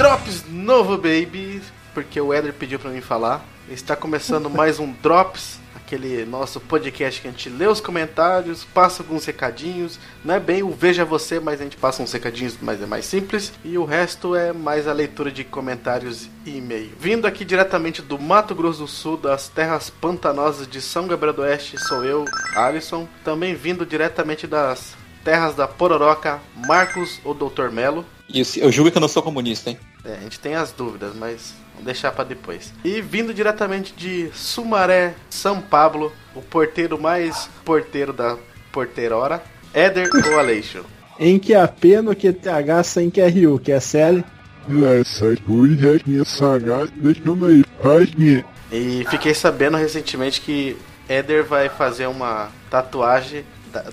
Drops novo, baby! Porque o Eder pediu pra mim falar. Está começando mais um Drops, aquele nosso podcast que a gente lê os comentários, passa alguns recadinhos. Não é bem o Veja Você, mas a gente passa uns recadinhos, mas é mais simples. E o resto é mais a leitura de comentários e e-mail. Vindo aqui diretamente do Mato Grosso do Sul, das terras pantanosas de São Gabriel do Oeste, sou eu, Alisson. Também vindo diretamente das terras da Pororoca, Marcos ou Dr. Melo. Isso, eu juro que eu não sou comunista, hein? É, a gente tem as dúvidas, mas vamos deixar para depois. E vindo diretamente de Sumaré, São Paulo, o porteiro mais porteiro da porteirora, Éder ou Aleixo. Em que é P no QTH sem QRU, que é CL. Duas minhas sagadas no meio, página. E fiquei sabendo recentemente que Éder vai fazer uma tatuagem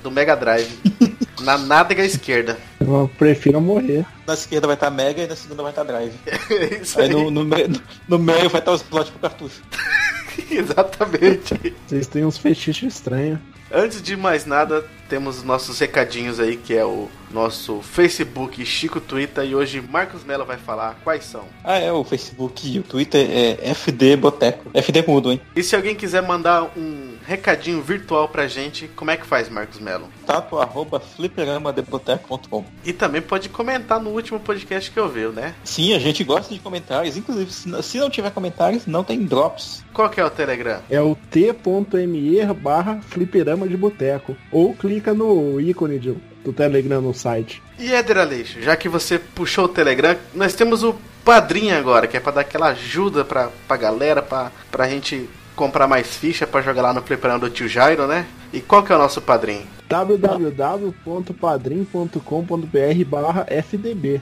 do Mega Drive na nádega esquerda. Eu prefiro morrer. Na esquerda vai estar Mega e na segunda vai estar Drive. É isso Aí aí. no, no, me- no meio vai estar os slots pro cartucho. Exatamente. Vocês têm uns fetiches estranhos. Antes de mais nada, temos os nossos recadinhos aí, que é o nosso Facebook, Chico Twitter, e hoje Marcos Mello vai falar quais são. Ah, é, o Facebook e o Twitter é FD Boteco. FD mudo, hein? E se alguém quiser mandar um recadinho virtual pra gente, como é que faz, Marcos Mello? Tato arroba fliperamadeboteco.com. E também pode comentar no último podcast que eu vi, né? Sim, a gente gosta de comentários. Inclusive, se não, se não tiver comentários, não tem drops. Qual que é o Telegram? É o t.me barra fliperama de boteco. Ou clica no ícone de- do Telegram no site. E Éder Aleixo, já que você puxou o Telegram, nós temos o Padrinho agora, que é pra dar aquela ajuda pra, pra galera, pra, pra gente comprar mais ficha pra jogar lá no fliperama do tio Jairo, né? E qual que é o nosso padrinho? www.padrim.com.br barra FDB.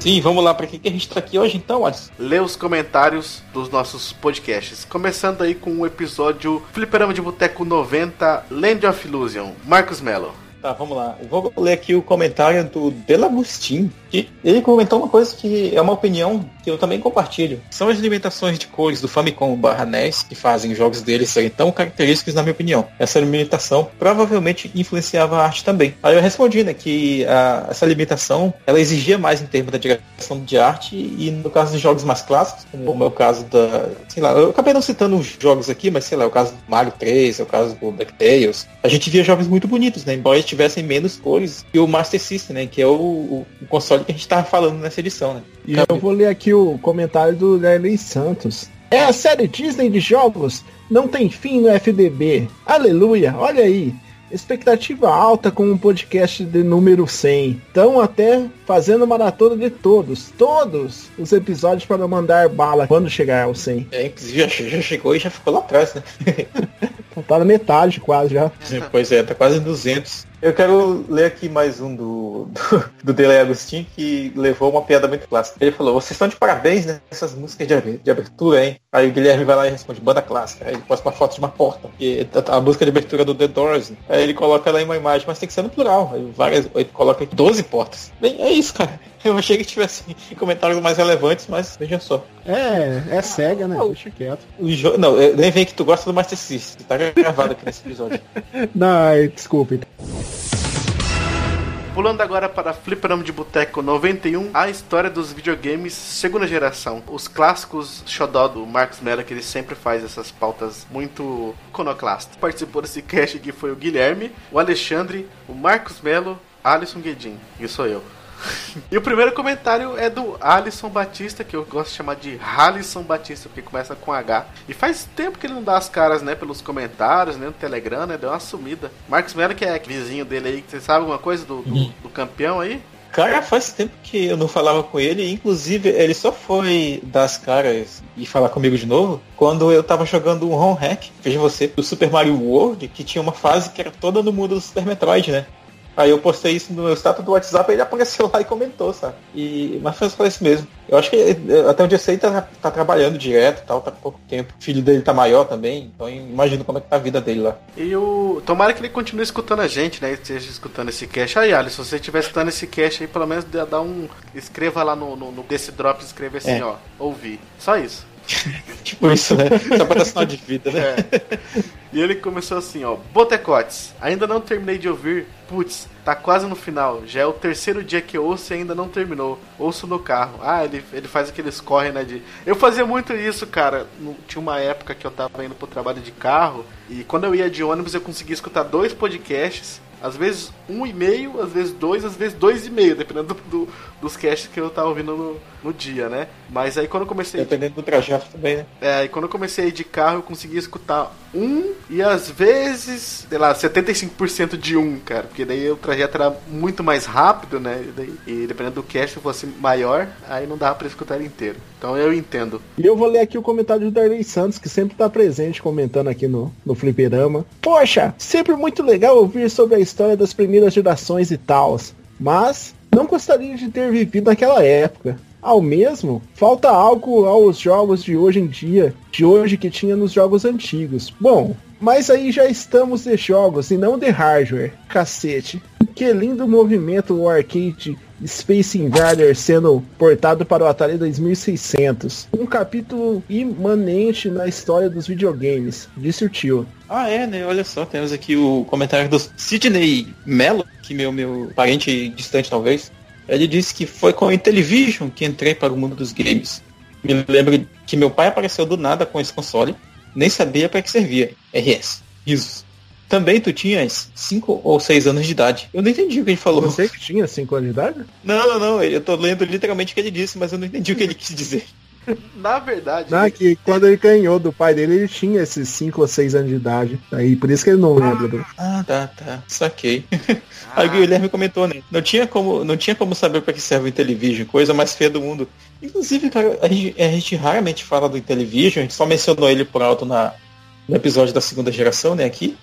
Sim, vamos lá. Pra que, que a gente tá aqui hoje então, Alisson? Ler os comentários dos nossos podcasts. Começando aí com o episódio Fliperama de Boteco 90, Land of Illusion. Marcos Mello. Tá, vamos lá. Eu vou ler aqui o comentário do Delagostin, que ele comentou uma coisa que é uma opinião que eu também compartilho. São as limitações de cores do Famicom barra NES que fazem os jogos dele serem tão característicos, na minha opinião. Essa limitação provavelmente influenciava a arte também. Aí eu respondi, né, que a- essa limitação, ela exigia mais em termos da direção de arte e no caso dos jogos mais clássicos, como é o caso da, sei lá, eu acabei não citando os jogos aqui, mas sei lá, o caso do Mario 3, é o caso do DuckTales. A gente via jogos muito bonitos, né, embora tivessem menos cores que o Master System, né, que é o, o- console que a gente tava falando nessa edição, né. E eu vou ler aqui o comentário do Lerley Santos. É a série Disney de jogos, não tem fim no FDB. Aleluia, olha aí. Expectativa alta com um podcast de número 100. Estão até fazendo maratona de todos, todos os episódios para mandar bala quando chegar ao 100. É, inclusive já, já chegou e já ficou lá atrás, né. Tá na metade quase já. pois é, tá quase em 200. Eu quero ler aqui mais um do, do, do Dele Agostinho que levou uma piada muito clássica. Ele falou, vocês estão de parabéns nessas músicas de, de abertura, hein? Aí o Guilherme vai lá e responde, banda clássica. Aí ele posta uma foto de uma porta. E a, a música de abertura do The Doors. Aí ele coloca lá em uma imagem, mas tem que ser no plural. Aí várias, ele coloca 12 portas. Bem, é isso, cara. Eu achei que tivesse comentários mais relevantes, mas veja só. É, é cega, né? Deixa quieto. O jo... Não, é, nem vem que tu gosta do Master System. Tá gravado aqui nesse episódio. Não, desculpe. Pulando agora para Fliperama de Boteco 91, a história dos videogames segunda geração. Os clássicos xodó do Marcos Mello, que ele sempre faz essas pautas muito iconoclastas. Participou desse cast aqui foi o Guilherme, o Alexandre, o Marcos Mello, Alisson Guedin. E sou eu. E o primeiro comentário é do Alisson Batista, que eu gosto de chamar de Halisson Batista, porque começa com H. E faz tempo que ele não dá as caras, né, pelos comentários, né, no Telegram, né, deu uma sumida. Marcos Mello, que é vizinho dele aí, você sabe alguma coisa do, do, do campeão aí? Cara, faz tempo que eu não falava com ele, inclusive ele só foi dar as caras e falar comigo de novo quando eu tava jogando um home hack, veja você, do Super Mario World, que tinha uma fase que era toda no mundo do Super Metroid, né? Aí eu postei isso no meu status do WhatsApp e ele apareceu lá e comentou, sabe? E, mas foi só isso mesmo. Eu acho que eh, até onde eu sei tá, tá trabalhando direto e tal, tá com pouco tempo. O filho dele tá maior também, então eu imagino como é que tá a vida dele lá. E o. Tomara que ele continue escutando a gente, né? Esteja escutando esse cast. Aí, Alisson, se você estiver escutando esse cast aí, pelo menos dá um. Escreva lá no, no, no desse drop, escreva assim, É. ó. Ouvir. Só isso. tipo isso, né? Só pra dar sinal de vida, né? É. E ele começou assim, ó. Botecotes, ainda não terminei de ouvir. Putz, tá quase no final. Já é o terceiro dia que eu ouço e ainda não terminou. Ouço no carro. Ah, ele, ele faz aqueles corre, né? De... Eu fazia muito isso, cara. Tinha uma época que eu tava indo pro trabalho de carro. E quando eu ia de ônibus, eu conseguia escutar dois podcasts às vezes um e meio, às vezes dois, às vezes dois e meio, dependendo do, do, dos casts que eu tava ouvindo no, no dia, né? Mas aí quando eu comecei. Dependendo do trajeto também, né? É, aí quando eu comecei de carro, eu conseguia escutar um e às vezes, sei lá, 75% de um, cara. Porque daí o trajeto era muito mais rápido, né? E, daí, e dependendo do cast fosse maior, aí não dava pra escutar ele inteiro. Então eu entendo. E eu vou ler aqui o comentário do Darley Santos, que sempre tá presente comentando aqui no, no Fliperama. Poxa, sempre muito legal ouvir sobre a história das primeiras gerações e tals. Mas não gostaria de ter vivido naquela época. Ao mesmo, falta algo aos jogos de hoje em dia, de hoje que tinha nos jogos antigos. Bom, mas aí já estamos de jogos e não de hardware. Cacete. Que lindo movimento o arcade Space Invader sendo portado para o Atari 2600. Um capítulo imanente na história dos videogames, disse o tio. Ah, é, né? Olha só, temos aqui o comentário do Sidney Mello, que meu, meu parente distante talvez. Ele disse que foi com a Intellivision que entrei para o mundo dos games. Me lembro que meu pai apareceu do nada com esse console, nem sabia para que servia. RS. Risos. Também tu tinhas 5 ou 6 anos de idade. Eu não entendi o que ele falou. Você que tinha 5 anos de idade? Não, não, não. Eu tô lendo literalmente o que ele disse, mas eu não entendi o que ele quis dizer. Na verdade. Não, que quando ele ganhou do pai dele, ele tinha esses 5 ou 6 anos de idade. Aí por isso que ele não lembra do. Ah, tá, tá. Saquei. Ah. Aí o Guilherme comentou, né? Não tinha como, não tinha como saber para que serve o Intellivision, coisa mais feia do mundo. Inclusive, cara, a gente, a gente raramente fala do Intellivision, a gente só mencionou ele por alto na, no episódio da segunda geração, né, aqui.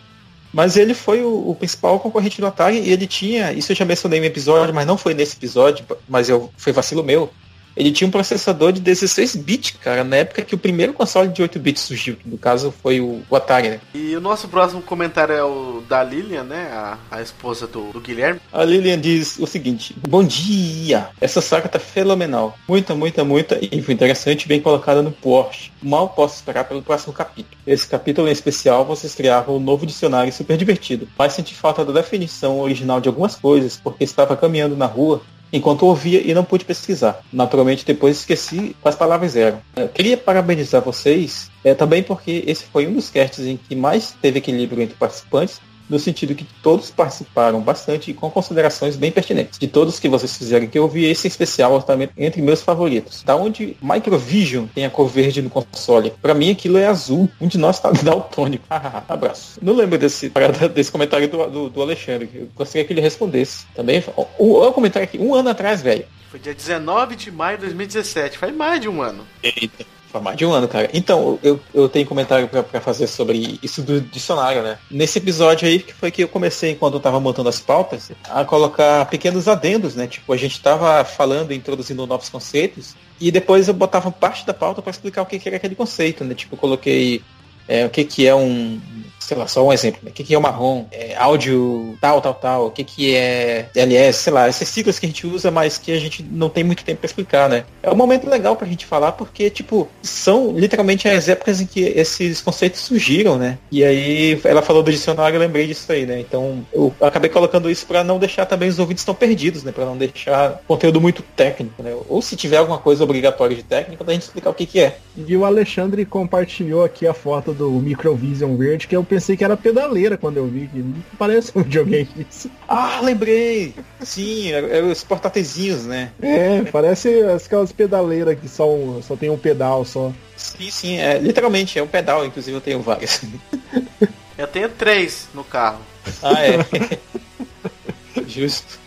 Mas ele foi o, o, principal concorrente do Atari e ele tinha, isso eu já mencionei no episódio, mas não foi nesse episódio, mas eu, foi vacilo meu. Ele tinha um processador de 16 bits, cara, na época que o primeiro console de 8 bits surgiu, que no caso foi o, o Atari, né? E o nosso próximo comentário é o da Lilian, né? A, a esposa do, do Guilherme. A Lilian diz o seguinte: Bom dia! Essa saga tá fenomenal. Muita, muita, muita e interessante, bem colocada no Porsche. Mal posso esperar pelo próximo capítulo. Esse capítulo em especial vocês criavam um novo dicionário super divertido. Mas senti falta da definição original de algumas coisas, porque estava caminhando na rua enquanto ouvia e não pude pesquisar. Naturalmente, depois esqueci quais palavras eram. Eu queria parabenizar vocês, é, também porque esse foi um dos casts em que mais teve equilíbrio entre participantes no sentido que todos participaram bastante e com considerações bem pertinentes. De todos que vocês fizeram que eu vi esse em especial também entre meus favoritos. Da onde Microvision tem a cor verde no console. Para mim aquilo é azul. Um de nós tá daltônico. Abraço. Não lembro desse, desse comentário do, do, do, Alexandre. Eu gostaria que ele respondesse. Também. O, o comentário aqui, um ano atrás, velho. Foi dia 19 de maio de 2017. Faz mais de um ano. Eita. Foi mais de um ano, cara. Então, eu, eu tenho comentário para fazer sobre isso do dicionário, né? Nesse episódio aí, que foi que eu comecei, quando eu tava montando as pautas, a colocar pequenos adendos, né? Tipo, a gente tava falando, introduzindo novos conceitos, e depois eu botava parte da pauta para explicar o que, que era aquele conceito, né? Tipo, eu coloquei é, o que, que é um, sei lá, só um exemplo, né? o que, que é o marrom, é, áudio tal, tal, tal, o que, que é LS, sei lá, essas siglas que a gente usa, mas que a gente não tem muito tempo para explicar, né? É um momento legal pra gente falar, porque, tipo, são literalmente as épocas em que esses conceitos surgiram, né? E aí ela falou do dicionário, eu lembrei disso aí, né? Então eu acabei colocando isso para não deixar também os ouvintes tão perdidos, né? Para não deixar conteúdo muito técnico, né? Ou se tiver alguma coisa obrigatória de técnica, pra gente explicar o que, que é. E o Alexandre compartilhou aqui a foto do Microvision verde, que eu pensei que era pedaleira quando eu vi, que não parece um videogame isso. Ah, lembrei! Sim, é, é os portáteis, né? É, parece aquelas pedaleiras que só, só tem um pedal só. Sim, sim, é, literalmente é um pedal, inclusive eu tenho várias. Eu tenho três no carro. Ah, é. Justo.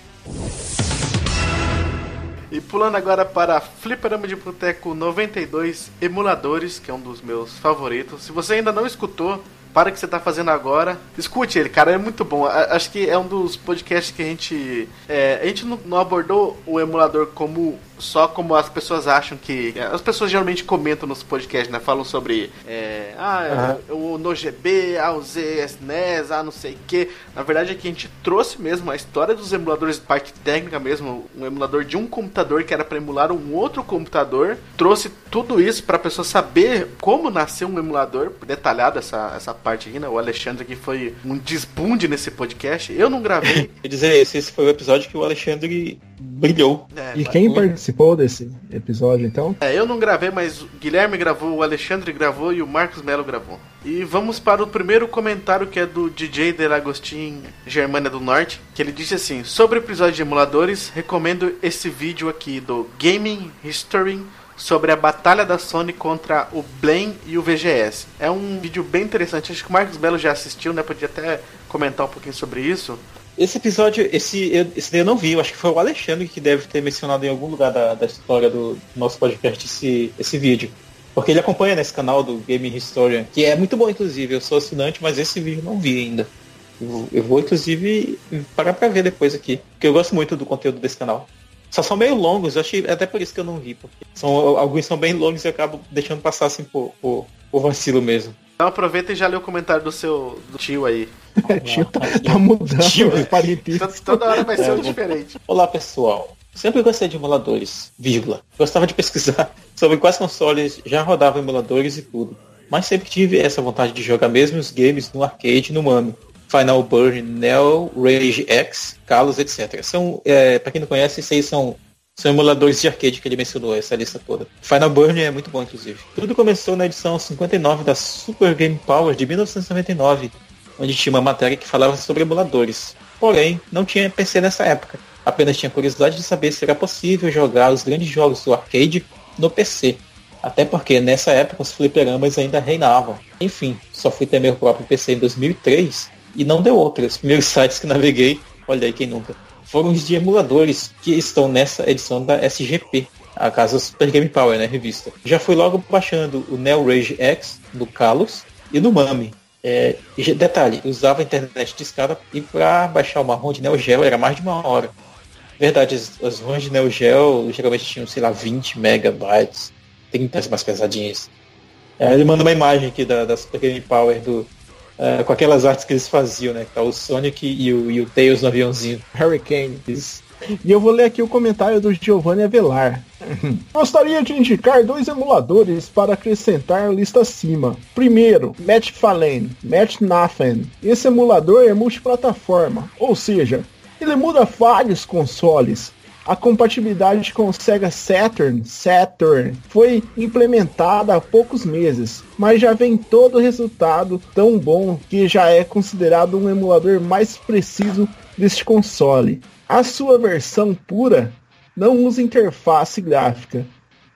E pulando agora para Fliperama de Boteco 92 Emuladores, que é um dos meus favoritos. Se você ainda não escutou, para o que você está fazendo agora. Escute ele, cara, é muito bom. Acho que é um dos podcasts que a gente. É, a gente não abordou o emulador como só como as pessoas acham que. As pessoas geralmente comentam nos podcasts, né? Falam sobre. É, ah, uhum. o NoGB, ah, o ZSNES, ah, não sei o que. Na verdade, aqui a gente trouxe mesmo a história dos emuladores de parte técnica mesmo. Um emulador de um computador que era para emular um outro computador. Trouxe tudo isso para a pessoa saber como nasceu um emulador. Detalhado essa, essa parte aqui, né? O Alexandre aqui foi um desbunde nesse podcast. Eu não gravei. Quer dizer, esse, esse foi o episódio que o Alexandre brilhou. É, e quem participou desse episódio, então? É, eu não gravei, mas o Guilherme gravou, o Alexandre gravou e o Marcos Melo gravou. E vamos para o primeiro comentário que é do DJ Delagostin Germânia do Norte, que ele disse assim: Sobre o episódio de emuladores, recomendo esse vídeo aqui do Gaming History sobre a batalha da Sony contra o Blame e o VGS. É um vídeo bem interessante, acho que o Marcos Belo já assistiu, né? Podia até comentar um pouquinho sobre isso. Esse episódio, esse, esse daí eu não vi, eu acho que foi o Alexandre que deve ter mencionado em algum lugar da, da história do nosso podcast esse, esse vídeo. Porque ele acompanha nesse canal do Game Historian, que é muito bom, inclusive. Eu sou assinante, mas esse vídeo eu não vi ainda. Eu, eu vou, inclusive, parar pra ver depois aqui. Porque eu gosto muito do conteúdo desse canal. Só são meio longos, eu achei até por isso que eu não vi, porque são, alguns são bem longos e eu acabo deixando passar assim por, por, por vacilo mesmo. Então aproveita e já lê o comentário do seu do tio aí. Tio tá, tá mudando tio, toda, toda hora vai ser um diferente. Olá pessoal. Sempre gostei de emuladores, vírgula. Gostava de pesquisar sobre quais consoles já rodavam emuladores e tudo. Mas sempre tive essa vontade de jogar mesmo os games no arcade no Mami. Final Burn, Neo, Rage X, Kalos, etc. São, é, para quem não conhece, esses aí são, são emuladores de arcade que ele mencionou, essa lista toda. Final Burn é muito bom, inclusive. Tudo começou na edição 59 da Super Game Power de 1999, onde tinha uma matéria que falava sobre emuladores. Porém, não tinha PC nessa época. Apenas tinha curiosidade de saber se era possível jogar os grandes jogos do arcade no PC. Até porque nessa época os fliperamas ainda reinavam. Enfim, só fui ter meu próprio PC em 2003 e não deu outra. Os primeiros sites que naveguei, olha aí quem nunca, foram os de emuladores que estão nessa edição da SGP, a casa Super Game Power, né, revista. Já fui logo baixando o Neo Rage X do Carlos e no Mami. É, detalhe, usava a internet de escada e para baixar uma ROM de Neo Geo era mais de uma hora. Verdade, as, as ROMs de Neo Geo geralmente tinham, sei lá, 20 megabytes, 30 mais pesadinhas. É, ele manda uma imagem aqui da, da Super Game Power do, uh, com aquelas artes que eles faziam, né? Que tá o Sonic e o, e o Tails no aviãozinho. Hurricane. Isso. E eu vou ler aqui o comentário do Giovanni Avelar. Gostaria de indicar dois emuladores para acrescentar a lista acima. Primeiro, Match Fallen, Match Nothing. Esse emulador é multiplataforma, ou seja, ele muda vários consoles, a compatibilidade com o Sega Saturn, Saturn foi implementada há poucos meses, mas já vem todo o resultado tão bom que já é considerado um emulador mais preciso deste console. A sua versão pura não usa interface gráfica,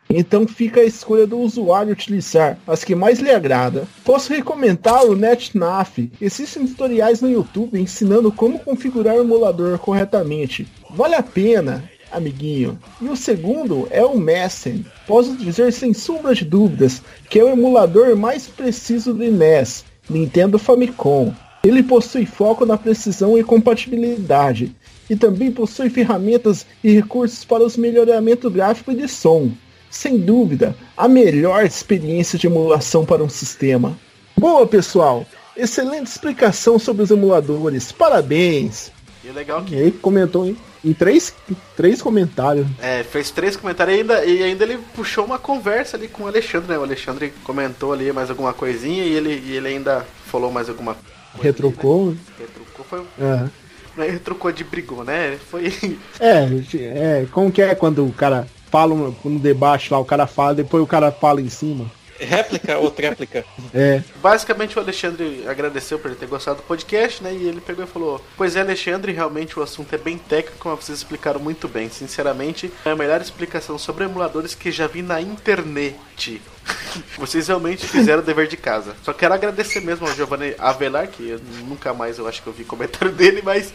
então fica a escolha do usuário utilizar as que mais lhe agrada. Posso recomendar o NetNAF. Existem tutoriais no YouTube ensinando como configurar o emulador corretamente. Vale a pena amiguinho. E o segundo é o Messen. Posso dizer sem sombra de dúvidas que é o emulador mais preciso do NES, Nintendo Famicom. Ele possui foco na precisão e compatibilidade, e também possui ferramentas e recursos para os melhoramento gráfico e de som. Sem dúvida, a melhor experiência de emulação para um sistema. Boa, pessoal! Excelente explicação sobre os emuladores. Parabéns! E legal que. E aí, comentou, hein? em três, três comentários. É, fez três comentários e ainda, e ainda ele puxou uma conversa ali com o Alexandre, né? O Alexandre comentou ali mais alguma coisinha e ele, e ele ainda falou mais alguma coisa. Retrucou? Ali, né? Retrucou foi. Uhum. Não é retrucou de brigou, né? Foi. É, é, como que é quando o cara fala no debate lá, o cara fala, depois o cara fala em cima? Réplica ou tréplica? É. Basicamente o Alexandre agradeceu por ele ter gostado do podcast, né? E ele pegou e falou: Pois é, Alexandre, realmente o assunto é bem técnico, mas vocês explicaram muito bem. Sinceramente, é a melhor explicação sobre emuladores que já vi na internet. Vocês realmente fizeram o dever de casa. Só quero agradecer mesmo ao Giovanni Avelar, que eu nunca mais eu acho que eu vi comentário dele, mas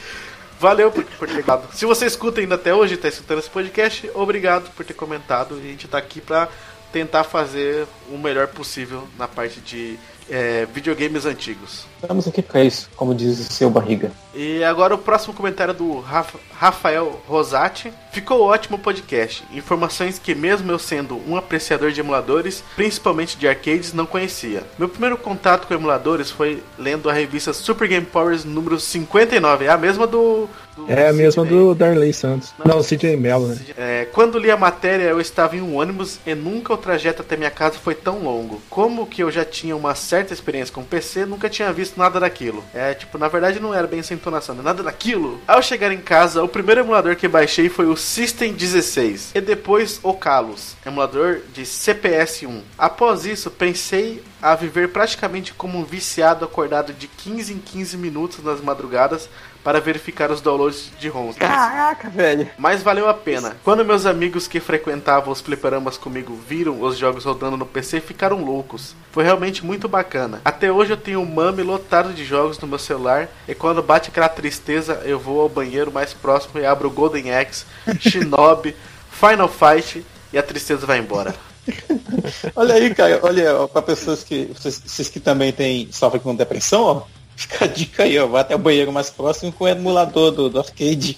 Valeu por, por ter dado. Se você escuta ainda até hoje, está escutando esse podcast, obrigado por ter comentado. A gente está aqui para tentar fazer o melhor possível na parte de é, videogames antigos. Estamos aqui pra isso, como diz o seu barriga. E agora o próximo comentário do Rafa- Rafael Rosati. Ficou ótimo o podcast. Informações que, mesmo eu sendo um apreciador de emuladores, principalmente de arcades, não conhecia. Meu primeiro contato com emuladores foi lendo a revista Super Game Powers número 59. É a mesma do. do É a mesma Sidney. do Darley Santos. Não, Sidney Mello, né? É, quando li a matéria, eu estava em um ônibus e nunca o trajeto até minha casa foi tão longo. Como que eu já tinha uma certa experiência com PC, nunca tinha visto nada daquilo. É, tipo, na verdade não era bem essa entonação, né? nada daquilo. Ao chegar em casa, o primeiro emulador que baixei foi o System 16 e depois o Kalos, emulador de CPS 1. Após isso, pensei a viver praticamente como um viciado acordado de 15 em 15 minutos nas madrugadas para verificar os downloads de ROMs. Caraca, velho. Mas valeu a pena. Quando meus amigos que frequentavam os fliperamas comigo viram os jogos rodando no PC, ficaram loucos. Foi realmente muito bacana. Até hoje eu tenho um mame lotado de jogos no meu celular e quando bate aquela tristeza, eu vou ao banheiro mais próximo e abro Golden Axe, Shinobi, Final Fight e a tristeza vai embora. Olha aí, cara, olha, ó, pra pessoas que. Vocês, vocês que também têm sofrem com depressão, ó. Fica a dica aí, ó. Vai até o banheiro mais próximo com o emulador do, do arcade.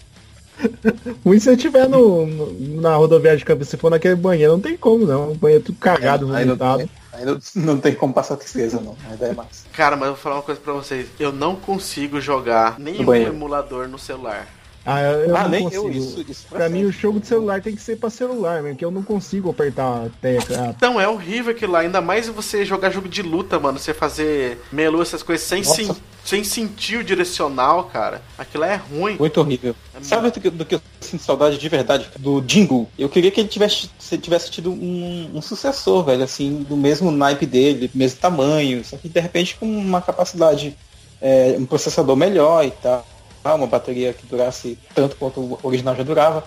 Ruim se você estiver no, no- na rodoviária de cabeça, se for naquele banheiro, não tem como não. O banheiro tudo cagado, vomitado. tem, aí não, não tem como passar tristeza, não. Mas é massa. Cara, mas eu vou falar uma coisa pra vocês. Eu não consigo jogar nenhum emulador no celular. Ah, eu, eu ah, não nem consigo. eu, isso, isso Pra mim, o jogo de celular tem que ser pra celular, mesmo, que eu não consigo apertar a tecla. Então, é horrível aquilo lá. Ainda mais você jogar jogo de luta, mano. Você fazer melu, essas coisas sem, sen- sem sentir o direcional, cara. Aquilo é ruim. Muito horrível. É Sabe do que, do que eu sinto saudade de verdade? Do Jingle. Eu queria que ele tivesse, se tivesse tido um, um sucessor, velho, assim, do mesmo naipe dele, do mesmo tamanho, só que de repente com uma capacidade, é, um processador melhor e tal, uma bateria que durasse tanto quanto o original já durava.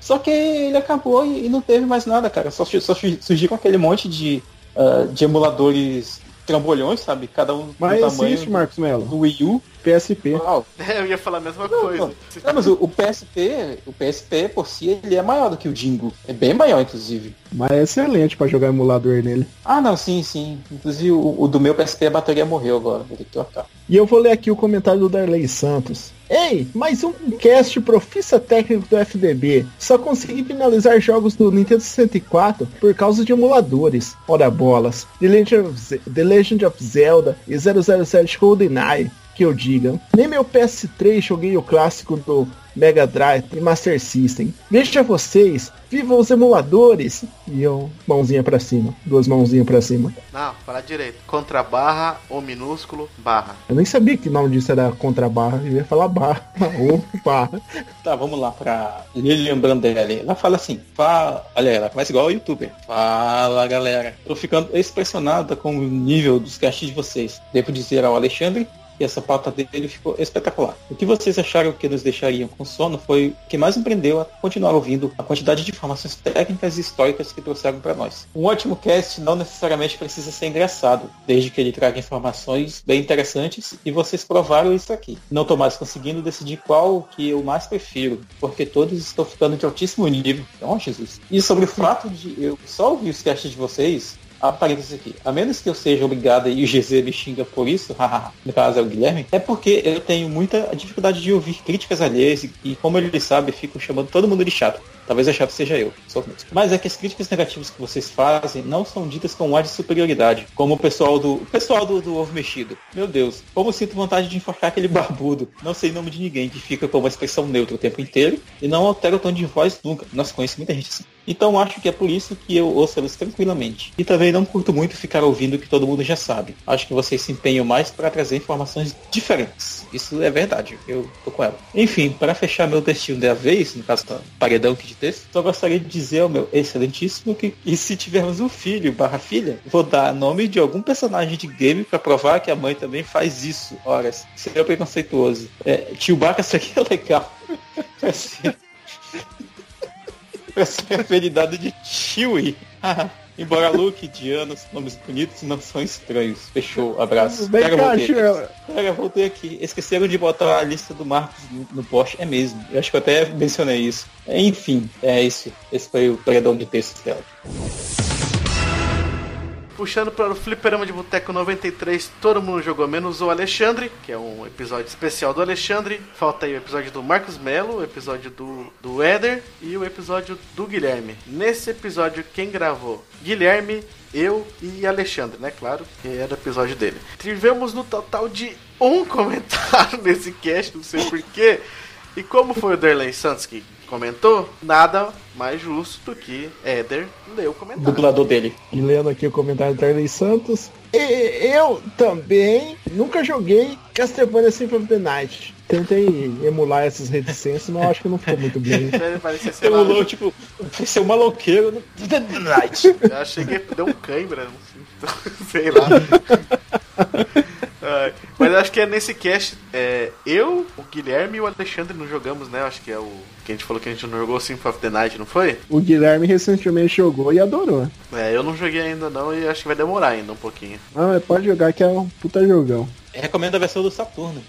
Só que ele acabou e, e não teve mais nada, cara. Só, só su- surgiram aquele monte de, ah, de emuladores trambolhões, sabe? Cada um Mas do tamanho existe, Marcos Melo. do Wii U. PSP. Uau, É, eu ia falar a mesma não, coisa. não. Não, mas o, o PSP, o PSP por si, ele é maior do que o Jingo. É bem maior, inclusive. Mas é excelente pra jogar emulador nele. Ah, não, sim, sim. Inclusive o, o do meu PSP a bateria morreu agora. Vou ter que trocar. E eu vou ler aqui o comentário do Darley Santos. Ei, mais um cast profissa técnico do FDB. Só consegui finalizar jogos do Nintendo 64 por causa de emuladores. Ora bolas. The Legend of, Ze- The Legend of Zelda e 007 GoldenEye. Que eu diga. Nem meu PS3 joguei o clássico do Mega Drive e Master System. Veja vocês, viva os emuladores! E eu, mãozinha pra cima, duas mãozinhas pra cima. Não, falar direito. Contra barra ou minúsculo barra. Eu nem sabia que o nome disso era contra barra, eu ia falar barra, ou barra. Tá, vamos lá pra Lilian Brandelli. Ela fala assim, fala, olha, ela começa igual o youtuber. Fala galera, tô ficando expressionada com o nível dos casts de vocês. Devo dizer ao Alexandre que essa pauta dele ficou espetacular. O que vocês acharam que nos deixariam com sono foi o que mais empreendeu a continuar ouvindo a quantidade de informações técnicas e históricas que trouxeram para nós. Um ótimo cast não necessariamente precisa ser engraçado, desde que ele traga informações bem interessantes e vocês provaram isso aqui. Não tô mais conseguindo decidir qual que eu mais prefiro, porque todos estão ficando de altíssimo nível. Oh, Jesus. E sobre o fato de eu só ouvir os casts de vocês, a parênteses aqui. A menos que eu seja obrigado e o GZ me xinga por isso, no caso é o Guilherme, é porque eu tenho muita dificuldade de ouvir críticas alheias e, e como ele sabe, fico chamando todo mundo de chato. Talvez a chato seja eu, sou mesmo. Mas é que as críticas negativas que vocês fazem não são ditas com um ar de superioridade, como o pessoal do o pessoal do, do ovo mexido. Meu Deus, como sinto vontade de enforcar aquele barbudo. Não sei nome de ninguém que fica com uma expressão neutra o tempo inteiro e não altera o tom de voz nunca. Nossa, conheço muita gente assim. Então acho que é por isso que eu ouço elas tranquilamente. E também não curto muito ficar ouvindo o que todo mundo já sabe. Acho que vocês se empenham mais para trazer informações diferentes. Isso é verdade, eu tô com ela. Enfim, para fechar meu textinho da vez, no caso do paredão aqui de texto, só gostaria de dizer ao meu excelentíssimo que e se tivermos um filho barra filha, vou dar nome de algum personagem de game para provar que a mãe também faz isso. Ora, seria preconceituoso. É, tio Baca seria legal. Pra pra ser apelidado de Chewie. Embora Luke, Diana, nomes bonitos não são estranhos. Fechou, abraço. Bem voltei. voltei aqui. Esqueceram de botar a lista do Marcos no, post. É mesmo. Eu acho que eu até mencionei isso. Enfim, é isso. Esse foi o paredão de textos dela. Puxando para o Fliperama de Boteco 93, todo mundo jogou menos o Alexandre, que é um episódio especial do Alexandre. Falta aí o episódio do Marcos Melo, o episódio do, do Éder e o episódio do Guilherme. Nesse episódio, quem gravou? Guilherme, eu e Alexandre, né? Claro, que era o episódio dele. Tivemos no total de um comentário nesse cast, não sei porquê. E como foi o Derley Santos que comentou, nada mais justo do que Éder ler o comentário. Dublador dele. E lendo aqui o comentário do Darley Santos. E eu também nunca joguei Castlevania Symphony of the Night. Tentei emular essas reticências, mas eu acho que não ficou muito bem. Emulou, tipo, ser um maloqueiro no The Night. Eu achei que deu um cãibra, sei lá. Ai, Mas eu acho que é nesse cast, é, eu, o Guilherme e o Alexandre não jogamos, né? Acho que é o que a gente falou que a gente não jogou Symphony of the Night, não foi? O Guilherme recentemente jogou e adorou. É, eu não joguei ainda não e acho que vai demorar ainda um pouquinho. Ah, mas pode jogar que é um puta jogão. Recomendo a versão do Saturno.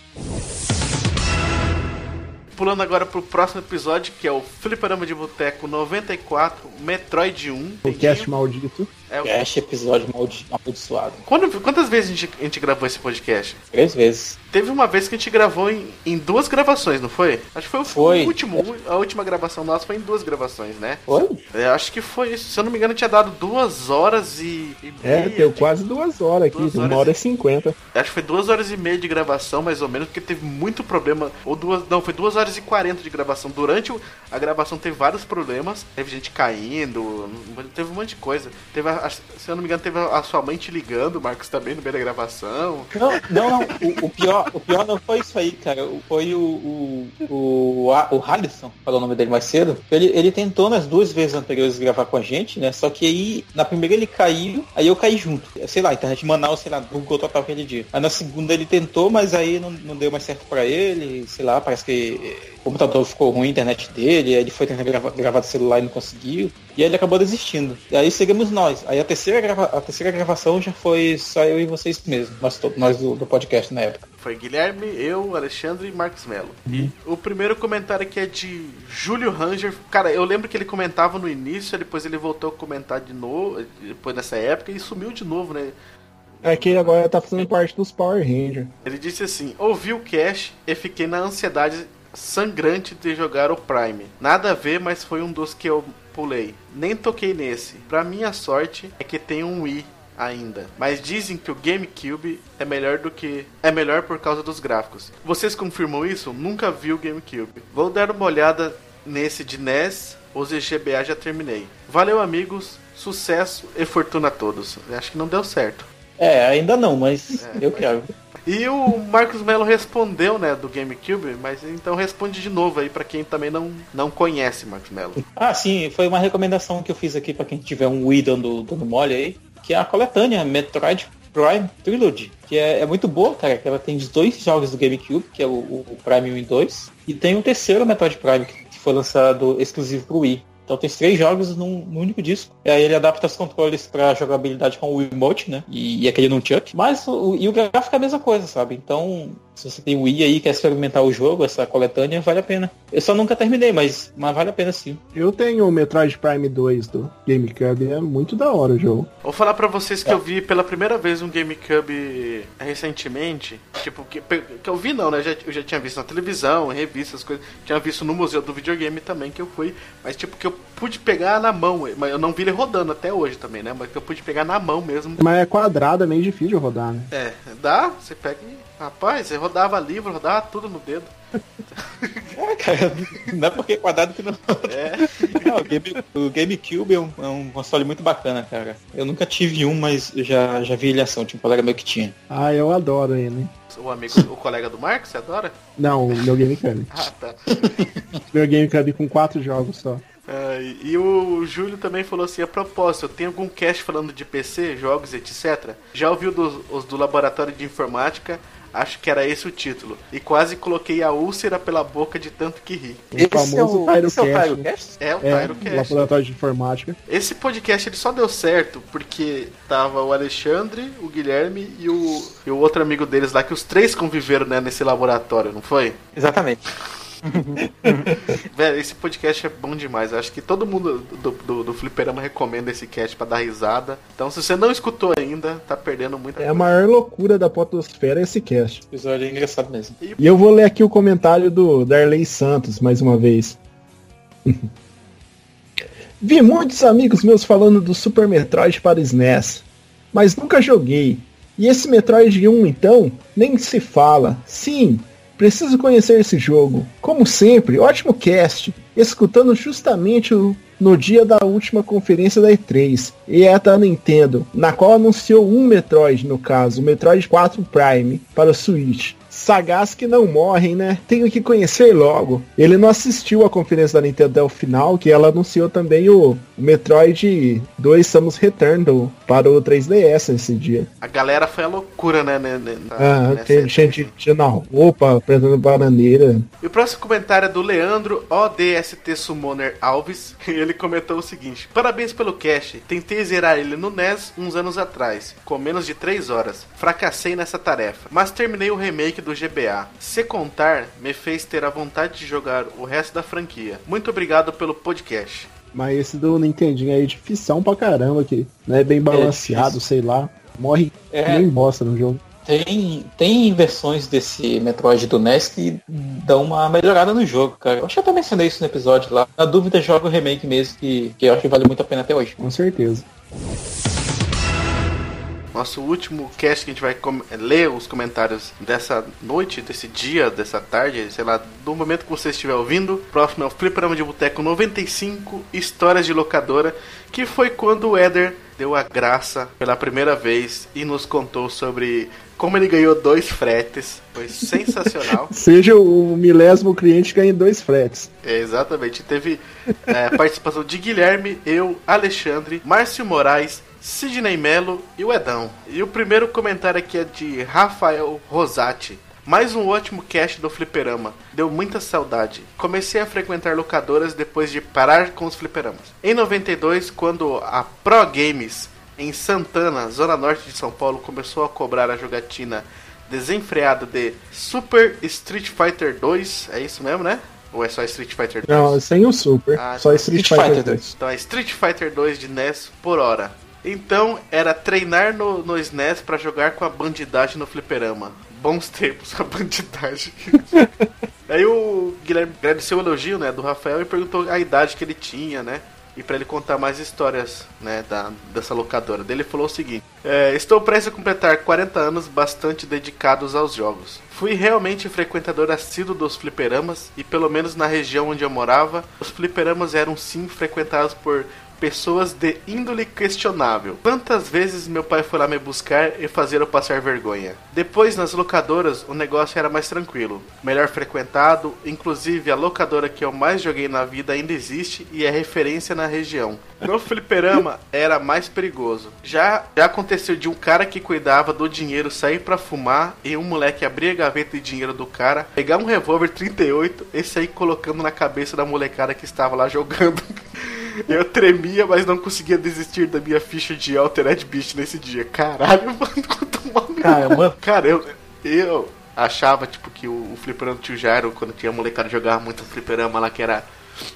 Pulando agora pro próximo episódio, que é o Fliperama de Boteco 94, Metroid 1. O cast maldito. É o- Cast episódio maldi amaldiçoado. Quando- quantas vezes a gente, a gente gravou esse podcast? Três vezes. Teve uma vez que a gente gravou em, em duas gravações, não foi? Acho que foi o Foi. último. A última gravação nossa foi em duas gravações, né? Foi? Eu acho que foi isso. Se eu não me engano, tinha dado duas horas e, e É, meia deu de- quase duas horas aqui, Duas uma horas hora e- cinquenta. Acho que foi duas horas e meia de gravação, mais ou menos, porque teve muito problema. Ou duas. Não, foi duas horas e quarenta de gravação. Durante o- a gravação teve vários problemas. Teve gente caindo, teve um monte de coisa. Teve, a- a- se eu não me engano, teve a sua mãe te ligando, Marcos também, no meio da gravação. Não, não, não. O, o pior, o pior não foi isso aí, cara. Foi o. O, o, o falou o nome dele mais cedo. Ele, ele tentou nas duas vezes anteriores gravar com a gente, né? Só que aí, na primeira ele caiu, aí eu caí junto. Sei lá, internet Manaus, sei lá, bugou total aquele dia. Aí na segunda ele tentou, mas aí não, não deu mais certo pra ele. Sei lá, parece que computador ficou ruim, a internet dele, aí ele foi tentar gravar, gravar do celular e não conseguiu. E aí ele acabou desistindo. E aí seguimos nós. Aí a terceira, grava, a terceira gravação já foi só eu e vocês mesmo. Nós, nós do, do podcast na época. Foi Guilherme, eu, Alexandre e Marcos Melo. E o primeiro comentário aqui é de Júlio Ranger. Cara, eu lembro que ele comentava no início, depois ele voltou a comentar de novo, depois dessa época, e sumiu de novo, né? É que ele agora tá fazendo parte dos Power Rangers. Ele disse assim: ouvi o cash e fiquei na ansiedade sangrante de jogar o Prime. Nada a ver, mas foi um dos que eu pulei. Nem toquei nesse. Pra minha sorte é que tem um Wii ainda. Mas dizem que o GameCube é melhor do que é melhor por causa dos gráficos. Vocês confirmam isso? Nunca vi o GameCube. Vou dar uma olhada nesse de NES. Os GBA já terminei. Valeu, amigos. Sucesso e fortuna a todos. Acho que não deu certo. É, ainda não, mas eu quero. E o Marcos Melo respondeu, né, do GameCube, mas então responde de novo aí pra quem também não, não conhece Marcos Melo. Ah, sim, foi uma recomendação que eu fiz aqui pra quem tiver um Wii dando, dando mole aí, que é a coletânea Metroid Prime Trilogy, que é, é muito boa, cara, que ela tem os dois jogos do GameCube, que é o, o Prime 1 e 2, e tem um terceiro Metroid Prime, que foi lançado exclusivo pro Wii. Então tem três jogos num, num único disco. E aí ele adapta os controles pra jogabilidade com o Wiimote, né? E, e aquele Nunchuck. Mas o, e o gráfico é a mesma coisa, sabe? Então, se você tem o Wii aí e quer experimentar o jogo, essa coletânea, vale a pena. Eu só nunca terminei, mas, mas vale a pena sim. Eu tenho o Metroid Prime 2 do GameCube, é muito da hora o jogo. Vou falar pra vocês que eu vi pela primeira vez um GameCube recentemente. Tipo, que, que eu vi não, né? Já, eu já tinha visto na televisão, em revistas, coisas. Tinha visto no museu do videogame também que eu fui. Mas tipo, que eu pude pegar na mão. Mas eu não vi ele rodando até hoje também, né? Mas que eu pude pegar na mão mesmo. Mas é quadrado, é meio difícil de rodar, né? É, dá, você pega e. Rapaz, você rodava livro, rodava tudo no dedo. É, cara, não é porque é quadrado que não. É. Não, o, Game, o GameCube é um, é um console muito bacana, cara. Eu nunca tive um, mas eu já, já vi ele ação, tinha um colega meu que tinha. Ah, eu adoro ele. O amigo, o colega do Marcos, você adora? Não, o meu GameCube. Ah, tá. meu GameCube com quatro jogos só. Ah, e e o Júlio também falou assim, a propósito, tem algum cast falando de PC, jogos, etc? Já ouviu dos, os do Laboratório de Informática? Acho que era esse o título. E quase coloquei a úlcera pela boca de tanto que ri. O famoso esse é o Tyrocast. Tyrocast? É o É, Tyrocast. laboratório de informática. Esse podcast ele só deu certo porque tava o Alexandre, o Guilherme e o, e o outro amigo deles lá, que os três conviveram né, nesse laboratório, não foi? Exatamente. Velho, esse podcast é bom demais. Eu acho que todo mundo do, do, do Fliperama recomenda esse cast pra dar risada. Então, se você não escutou ainda, tá perdendo muita É a maior loucura da potosfera esse cast. O episódio é engraçado mesmo. E eu vou ler aqui o comentário do Darley Santos, mais uma vez. Vi muitos amigos meus falando do Super Metroid para SNES, mas nunca joguei. E esse Metroid 1, então, nem se fala. Sim, preciso conhecer esse jogo. Como sempre, ótimo cast, escutando justamente o, no dia da última conferência da E3, e é da Nintendo, na qual anunciou um Metroid, no caso, o Metroid 4 Prime, para o Switch. Sagaz que não morrem, né? Tenho que conhecer logo. Ele não assistiu a conferência da Nintendo até o final, que ela anunciou também o Metroid 2 Samus Return do, para o 3DS nesse dia. A galera foi a loucura, né? né, né na- Ah, tem gente de na roupa, apresentando bananeira. E o próximo comentário é do Leandro ODST Summoner Alves. Ele comentou o seguinte: Parabéns pelo cast. Tentei zerar ele no NES uns anos atrás, com menos de 3 horas. Fracassei nessa tarefa, mas terminei o remake do GBA. Se contar, me fez ter a vontade de jogar o resto da franquia. Muito obrigado pelo podcast. Mas esse do Nintendinho aí é difícil pra caramba aqui. Não é bem balanceado, sei lá. Morre É. nem bosta no jogo. Tem, tem versões desse Metroid do NES que dão uma melhorada no jogo, cara. Eu acho que eu até mencionei isso no episódio lá. Na dúvida, joga o remake mesmo, que, que eu acho que vale muito a pena até hoje. Com certeza. Nosso último cast que a gente vai ler os comentários dessa noite, desse dia, dessa tarde, sei lá, do momento que você estiver ouvindo. Próximo é o Fliperama de Boteco 95, Histórias de Locadora, que foi quando o Éder deu a graça pela primeira vez e nos contou sobre como ele ganhou dois fretes. Foi sensacional. Seja o milésimo cliente ganha dois fretes. É, exatamente. Teve é, participação de Guilherme, eu, Alexandre, Márcio Moraes, Sidney Melo e o Edão. E o primeiro comentário aqui é de Rafael Rosati. Mais um ótimo cast do Fliperama. Deu muita saudade. Comecei a frequentar locadoras depois de parar com os fliperamas. Em 92, quando a Pro Games em Santana, zona norte de São Paulo, começou a cobrar a jogatina desenfreada de Super Street Fighter 2, é isso mesmo, né? Ou é só Street Fighter 2? Não, sem o Super. Ah, só tá. Street, Street Fighter Fighter 2. Então é Street Fighter 2 de NES por hora. Então era treinar no, no SNES pra jogar com a bandidagem no fliperama. Bons tempos, a bandidagem. Aí o Guilherme agradeceu o elogio né, do Rafael e perguntou a idade que ele tinha, né? E pra ele contar mais histórias né, da, dessa locadora. Ele falou o seguinte: é, Estou prestes a completar 40 anos bastante dedicados aos jogos. Fui realmente frequentador assíduo dos fliperamas e, pelo menos na região onde eu morava, os fliperamas eram sim frequentados por pessoas de índole questionável. Quantas vezes meu pai foi lá me buscar e fazer eu passar vergonha? Depois, nas locadoras, o negócio era mais tranquilo, melhor frequentado, inclusive a locadora que eu mais joguei na vida ainda existe e é referência na região. No fliperama era mais perigoso. Já, já aconteceu de um cara que cuidava do dinheiro sair pra fumar e um moleque abrir a gaveta de dinheiro do cara, pegar um revólver 38 e sair colocando na cabeça da molecada que estava lá jogando. Eu tremia, mas não conseguia desistir da minha ficha de Altered Beast nesse dia. Caralho, mano, quanto mal. Caramba. Cara, eu, eu achava, tipo, que o, o fliperama do tio Jairo, quando tinha molecada jogava muito fliperama lá, que era...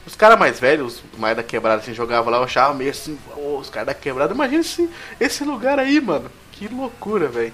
Os caras mais velhos, mais da quebrada, assim, jogavam lá, eu achava meio assim, "Ô, os caras da quebrada, imagina esse, esse lugar aí, mano. Que loucura, velho.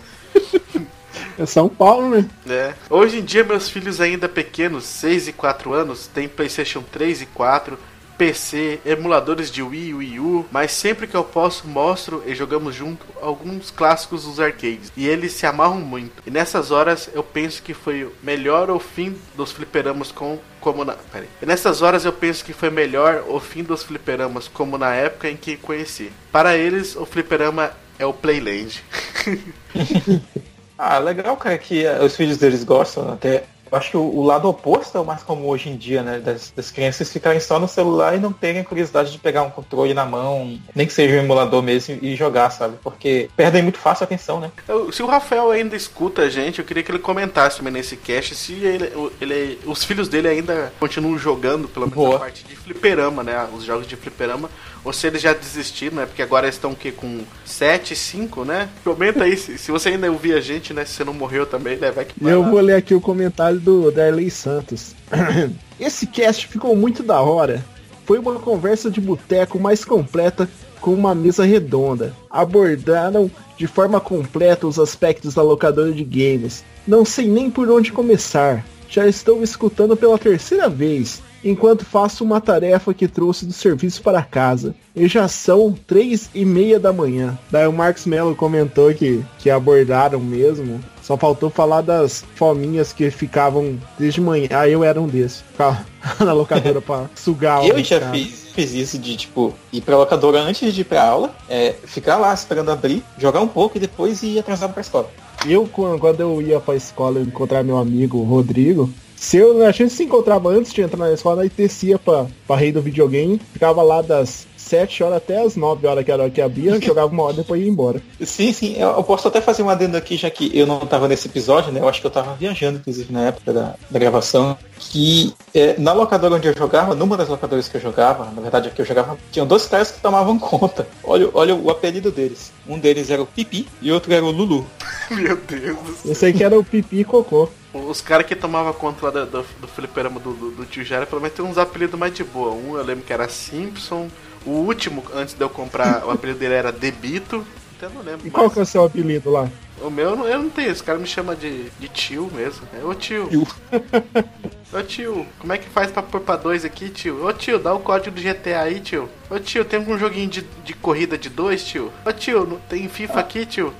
É São Paulo, né? É. Hoje em dia, meus filhos ainda pequenos, 6 e 4 anos, têm PlayStation 3 e 4, PC, emuladores de Wii Wii U, mas sempre que eu posso, mostro e jogamos junto alguns clássicos dos arcades. E eles se amarram muito. E nessas horas eu penso que foi melhor o fim dos fliperamas com como na. Peraí. E nessas horas eu penso que foi melhor o fim dos fliperamas como na época em que conheci. Para eles, o fliperama é o Playland. Ah, legal, cara, que eh, os filhos deles gostam. Até eu acho que o, lado oposto é o mais comum hoje em dia, né? Das, das crianças ficarem só no celular e não terem a curiosidade de pegar um controle na mão, nem que seja um emulador mesmo, e jogar, sabe? Porque perdem muito fácil a atenção, né? Eu- Se o Rafael ainda escuta a gente, eu queria que ele comentasse também nesse cast se ele, ele- os filhos dele ainda continuam jogando, pelo menos Boa. a parte de fliperama, né? Os jogos de fliperama. Ou se eles já desistiram, né? Porque agora estão o quê? Com 7, 5, né? Comenta aí se, se você ainda ouvir a gente, né? Se você não morreu também, né? Vai que eu vou ler aqui o comentário comentário do Darley Santos. Esse cast ficou muito da hora. Foi uma conversa de boteco mais completa com uma mesa redonda. Abordaram de forma completa os aspectos da locadora de games. Não sei nem por onde começar. Já estou escutando pela terceira vez, enquanto faço uma tarefa que trouxe do serviço para casa. E já são três e meia da manhã. Daí o Marcos Mello comentou que, que abordaram mesmo. Só faltou falar das fominhas que ficavam desde manhã. Ah, eu era um desses. Ficava na locadora pra sugar Eu já cara. fiz, fiz isso de, tipo, ir pra locadora antes de ir pra aula, é, ficar lá esperando abrir, jogar um pouco e depois ir atrasado pra escola. Eu, quan- quando eu ia pra escola encontrar meu amigo Rodrigo, se eu, a gente se encontrava antes de entrar na escola e descia pra, pra rei do videogame, ficava lá das 7 horas até as 9 horas que era a hora que abria, jogava uma hora e depois ia embora. Sim, sim, eu, eu posso até fazer um adendo aqui, já que eu não tava nesse episódio, né? Eu acho que eu tava viajando, inclusive, na época da, da gravação. Que é, na locadora onde eu jogava, numa das locadoras que eu jogava, na verdade a que eu jogava, tinham dois caras que tomavam conta. Olha, olha o apelido deles. Um deles era o Pipi e outro era o Lulu. Meu Deus. Eu sei que era o pipi e cocô. Os caras que tomavam conta lá do, do, do fliperama do, do, do tio Jara, pelo menos tem uns apelidos mais de boa. Um eu lembro que era Simpson. O último, antes de eu comprar, o apelido dele era Debito. Até não lembro E qual que é o seu apelido lá? O meu eu não, eu não tenho, esse cara me chama de, de tio mesmo. É ô tio. Tio. Ô tio, como é que faz pra pôr pra dois aqui, tio? Ô tio, dá o código do GTA aí, tio. Ô tio, tem um joguinho de, de corrida de dois, tio? Ô tio, não tem FIFA aqui, tio?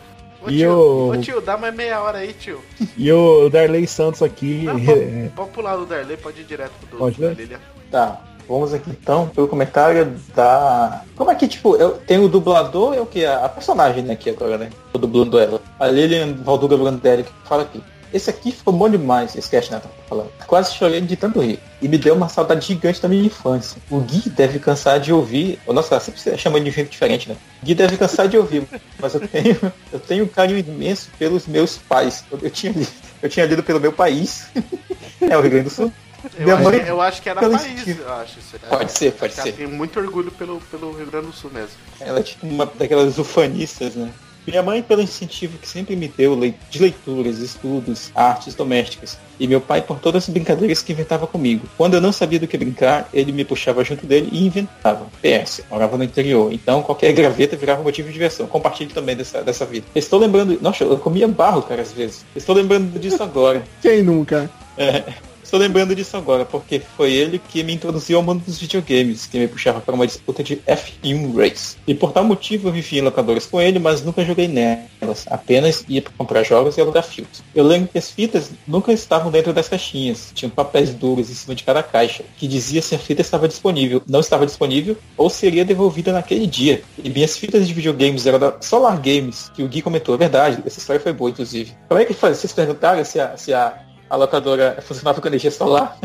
Ô E tio, o- ô tio, dá mais meia hora aí, tio. E o Darley Santos aqui. Não, é, pode, pular do Darley, pode ir direto pro do, Pode, da né? Lilian. Tá, vamos aqui então pelo comentário da. Como é que, tipo, eu tenho o dublador, é o que? A, a personagem, né, aqui agora, né? Tô dublando ela. A Lilian Valduga Brandelli que fala aqui. Esse aqui ficou bom demais, esse cast, né? Tá falando. Quase chorei de tanto rir. E me deu uma saudade gigante da minha infância. O Gui deve cansar de ouvir. Oh, nossa, sempre você chama de um jeito diferente, né? Gui deve cansar de ouvir. Mas eu tenho, eu tenho um carinho imenso pelos meus pais. Eu, eu tinha, lido, eu tinha lido pelo meu país. é o Rio Grande do Sul. Eu, acho, que- eu acho que era país, eu acho. Isso. Pode ser, pode Ela ser. tem muito orgulho pelo, pelo Rio Grande do Sul mesmo. Ela é tipo uma daquelas ufanistas, né? Minha mãe pelo incentivo que sempre me deu de leituras, estudos, artes domésticas. E meu pai por todas as brincadeiras que inventava comigo. Quando eu não sabia do que brincar, ele me puxava junto dele e inventava. PS, morava no interior, então qualquer graveta virava motivo de diversão. Compartilhe também dessa, dessa vida. Estou lembrando. Nossa, eu comia barro, cara, às vezes. Estou lembrando disso agora. Quem nunca? É, estou lembrando disso agora, porque foi ele que me introduziu ao mundo dos videogames, que me puxava para uma disputa de F1 Race. E por tal motivo eu vivi em locadoras com ele, mas nunca joguei nelas. Apenas ia para comprar jogos e alugar filmes. Eu lembro que as fitas nunca estavam dentro das caixinhas. Tinham papéis duros em cima de cada caixa, que dizia se a fita estava disponível, não estava disponível, ou seria devolvida naquele dia. E minhas fitas de videogames eram da Solar Games, que o Gui comentou, é verdade, essa história foi boa, inclusive. Como é que faz? Vocês perguntaram se a, se a a locadora funcionava com energia solar.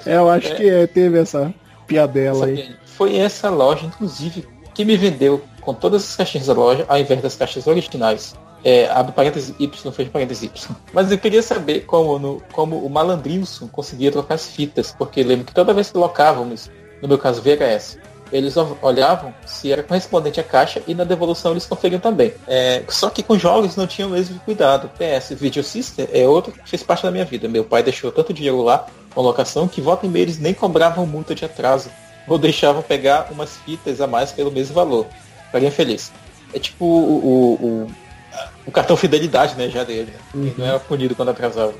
É, eu acho que é, teve essa piadela aí. Foi essa loja, inclusive, que me vendeu com todas as caixinhas da loja, ao invés das caixas originais. É, abre parênteses Y, fecha parênteses Y. Mas eu queria saber como, no, como o malandrilson conseguia trocar as fitas, porque lembro que toda vez que locávamos, no meu caso VHS, eles olhavam se era correspondente à caixa e na devolução eles conferiam também. É, só que com jogos não tinha o mesmo cuidado. PS, Video System é outro que fez parte da minha vida. Meu pai deixou tanto dinheiro lá com locação que volta e meia eles nem cobravam multa de atraso ou deixavam pegar umas fitas a mais pelo mesmo valor. Ficaria feliz. É tipo o, o, o, o cartão fidelidade, né, já dele. Ele não era punido quando atrasava.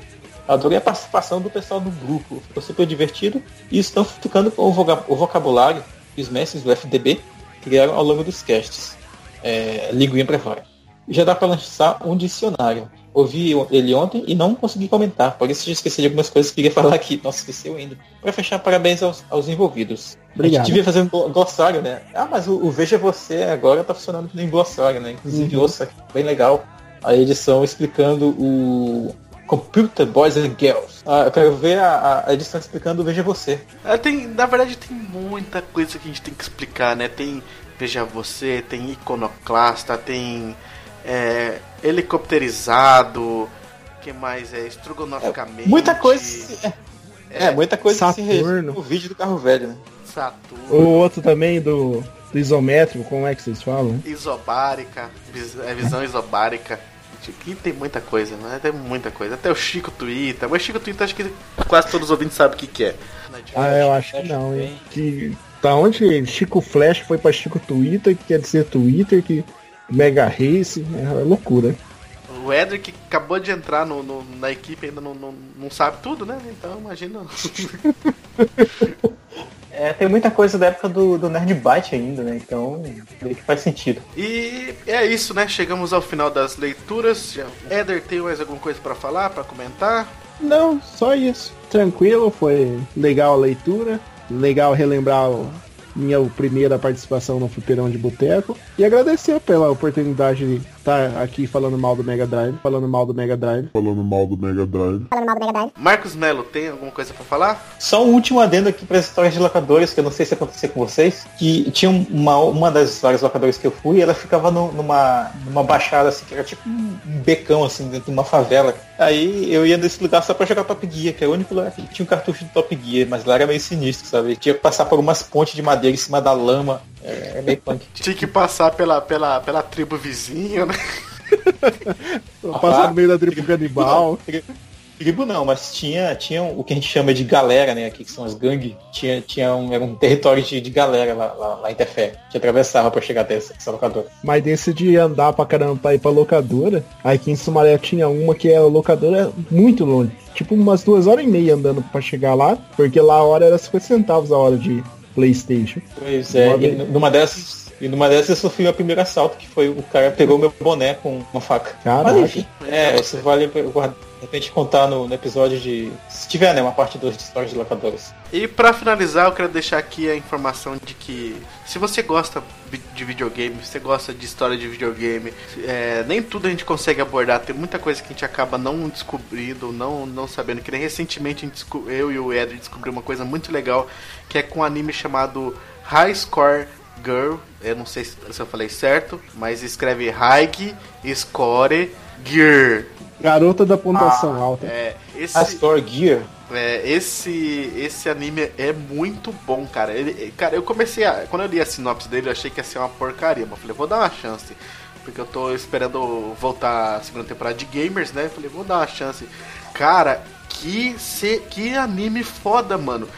Adorei a participação do pessoal do grupo. Ficou super divertido. E estão ficando com o vocabulário que os mestres do FDB criaram ao longo dos casts. É, linguinha pra fora. Já dá para lançar um dicionário. Ouvi ele ontem e não consegui comentar, por isso já esqueci de algumas coisas que queria falar aqui. Nossa, esqueceu ainda. Para fechar, parabéns aos, aos envolvidos. A Obrigado. gente devia fazer um glo- glossário, né? Ah, mas o, o Veja Você agora tá funcionando em glossário, né? Inclusive, Uhum. ouça, bem legal, a edição explicando o Computer Boys and Girls. Ah, eu quero ver a, a edição explicando o Veja Você. É, tem, na verdade tem muita coisa que a gente tem que explicar, né? Tem Veja Você, tem Iconoclasta, tem é, helicopterizado, que mais é? Estrogonoficamente. Muita coisa. se- É, é, muita coisa se resume Saturno. no vídeo do carro velho, né? Saturno, O outro também do, do isométrico, como é que vocês falam? isobárica, vis- é visão isobárica. Aqui tem muita coisa, né? Tem muita coisa. Até o Chico Twitter. Mas Chico Twitter acho que quase todos os ouvintes sabem o que, que é. Ah, eu acho que não, hein? Que tá onde Chico Flash foi pra Chico Twitter, que quer dizer Twitter, que Mega Race, é loucura. O Edric acabou de entrar no, no- na equipe ainda não, não, não sabe tudo, né? Então imagina. É, tem muita coisa da época do, do Nerd Byte ainda, né? Então, meio que faz sentido. E é isso, né? Chegamos ao final das leituras. Já- Éder, tem mais alguma coisa pra falar, pra comentar? Não, só isso. Tranquilo, foi legal a leitura, legal relembrar o- minha primeira participação no Fliperão de Boteco e agradecer pela oportunidade de estar aqui falando mal do Mega Drive, falando mal do Mega Drive. Falando mal do Mega Drive. Marcos Melo, tem alguma coisa pra falar? Só um último adendo aqui para as histórias de locadores, que eu não sei se aconteceu com vocês, que tinha uma, uma das várias locadoras que eu fui, ela ficava no- numa, numa baixada assim, que era tipo um becão assim, dentro de uma favela. Aí eu ia nesse lugar só pra jogar Top Gear, que é o único lugar que tinha um cartucho de Top Gear, mas lá era meio sinistro, sabe? Tinha que passar por umas pontes de madeira em cima da lama. É, é meio punk. Tinha que passar pela, pela, pela tribo vizinha, né? Passar no meio da tribo canibal. Tri- Tribo não, mas tinha, tinha o que a gente chama de galera, né? Aqui que são as gangues. Tinha, tinha um, era um território de, de galera lá, lá, lá em Tefé, que atravessava pra chegar até essa, essa locadora. Mas desse de andar pra caramba pra ir pra locadora, aqui em Sumaré tinha uma que era locadora muito longe. Tipo umas duas horas e meia andando pra chegar lá, porque lá a hora era 50 centavos a hora de Playstation. Pois é, Uma e numa dessas. E numa dessas eu sofri o primeiro assalto, que foi o cara pegou meu boné com uma faca. Caraca. Mas enfim, é, isso vale guardar, de repente contar no, no episódio de. Se tiver, né, uma parte 2 de histórias de locadoras. E pra finalizar, eu quero deixar aqui a informação de que se você gosta de videogame, se você gosta de história de videogame, é, nem tudo a gente consegue abordar. Tem muita coisa que a gente acaba não descobrindo, não, não sabendo. Que nem recentemente eu e o Ed descobriu uma coisa muito legal, que é com um anime chamado High Score Girl. Eu não sei se eu falei certo, mas escreve High Score Gear. Garota da pontuação alta. É, esse... A Store Gear. É, esse esse anime é muito bom, cara. Ele, cara, eu comecei a. Quando eu li a sinopse dele, eu achei que ia ser uma porcaria. Mas eu falei, vou dar uma chance. Porque eu tô esperando voltar a segunda temporada de Gamers, né? Eu falei, vou dar uma chance. Cara, que, se, que anime foda, mano.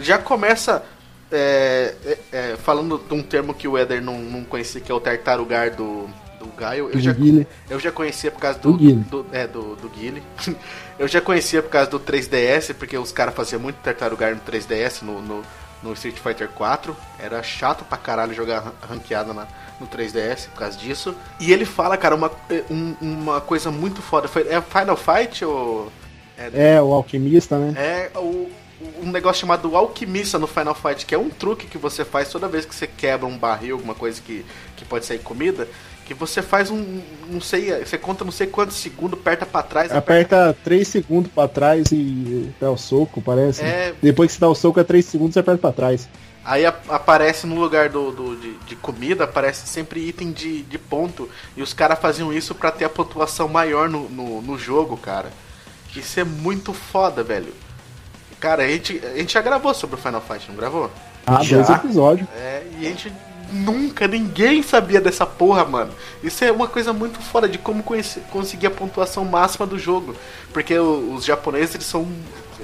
Já começa é, é, é, falando de um termo que o Eder não, não conhecia, que é o tartarugar do, do Gaio. Eu já, Guile. eu já conhecia por causa do. Do Guile. do- é, do, do Guile. eu já conhecia por causa do 3DS, porque os caras faziam muito tartarugar no 3DS, no, no, no Street Fighter 4. Era chato pra caralho jogar ran- ranqueada na, no 3DS por causa disso. E ele fala, cara, uma, um- uma coisa muito foda. Foi, é Final Fight ou. É, o alquimista, né? É o, um negócio chamado alquimista no Final Fight, que é um truque que você faz toda vez que você quebra um barril, alguma coisa que, que pode sair comida, que você faz um, não sei, você conta não sei quantos segundos, aperta pra trás, Aperta 3 segundos pra trás e dá o soco, parece. É. Depois que você dá o soco é 3 segundos você aperta pra trás. Aí a- aparece no lugar do, do- de, de comida, aparece sempre item de, de ponto. E os caras faziam isso pra ter a pontuação maior no, no, no jogo, cara. Isso é muito foda, velho. Cara, a gente, a gente já gravou sobre o Final Fight, não gravou? Ah, Já? dois episódios. É, e a gente nunca, ninguém sabia dessa porra, mano. Isso é uma coisa muito foda de como conseguir a pontuação máxima do jogo. Porque o- os japoneses, eles são,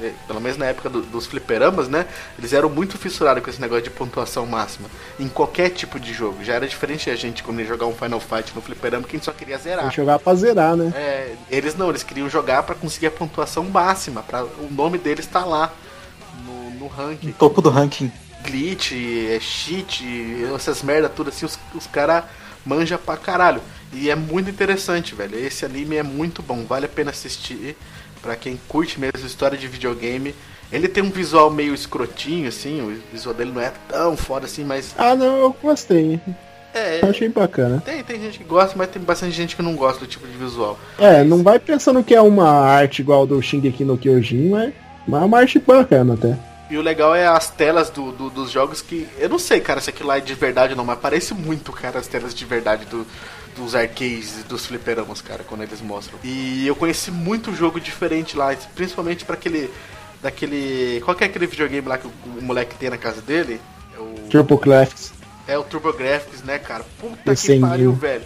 é, pelo menos na época do- dos fliperamas, né? Eles eram muito fissurados com esse negócio de pontuação máxima. Em qualquer tipo de jogo. Já era diferente a gente quando ia jogar um Final Fight no fliperama, que a gente só queria Tem zerar. que jogar pra zerar, né? É, eles não, eles queriam jogar pra conseguir a pontuação máxima. Pra, o nome deles tá lá no, no ranking Topo do ranking. Glitch, é cheat, essas merda tudo assim, os, os caras manja pra caralho. E é muito interessante, velho. Esse anime é muito bom, vale a pena assistir. Pra quem curte mesmo história de videogame. Ele tem um visual meio escrotinho, assim, o visual dele não é tão foda assim, mas. Ah, não, eu gostei. É, Eu achei bacana. tem, tem gente que gosta, mas tem bastante gente que não gosta do tipo de visual. É, não vai pensando que é uma arte igual do Shingeki no Kyojin, mas, mas é uma arte bacana até. E o legal é as telas do, do- dos jogos que. Eu não sei, cara, se aquilo lá é de verdade ou não, mas parece muito, cara, as telas de verdade do- dos arcades e dos fliperamas, cara, quando eles mostram. E eu conheci muito jogo diferente lá, principalmente pra aquele. Daquele. Qual que é aquele videogame lá que o, o moleque tem na casa dele? É o, TurboGrafx. é o TurboGrafx, né, cara? Puta Esse que pariu, velho.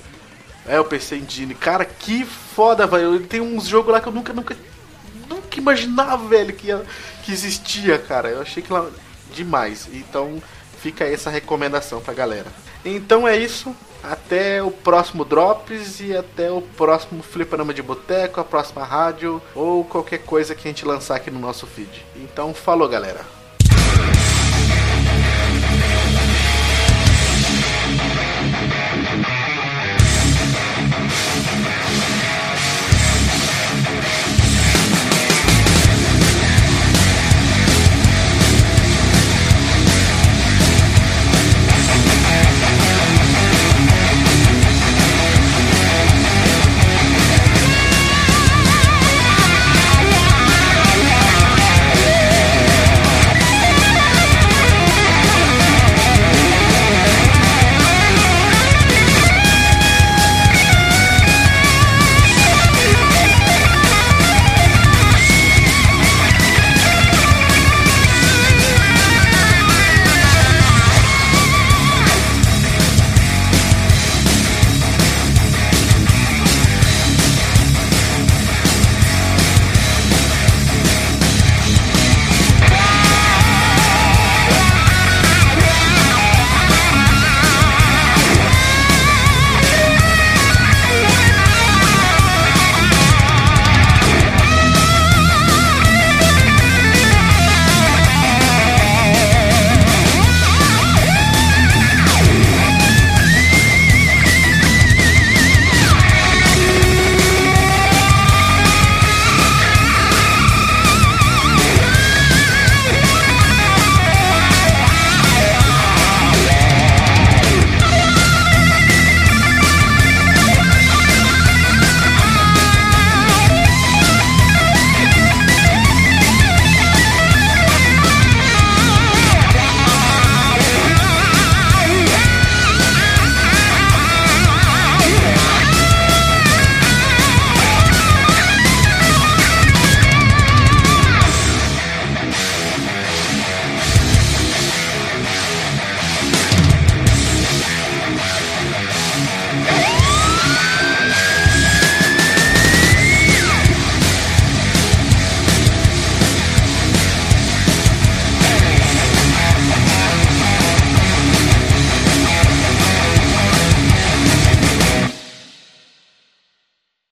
É o PC Engine. Cara, que foda, velho. Ele tem uns jogos lá que eu nunca, nunca, nunca imaginava, velho, que, ia, que existia, cara. Eu achei que lá demais. Então fica aí essa recomendação pra galera. Então é isso. Até o próximo Drops e até o próximo Fliperama de Boteco, a próxima rádio ou qualquer coisa que a gente lançar aqui no nosso feed. Então falou, galera.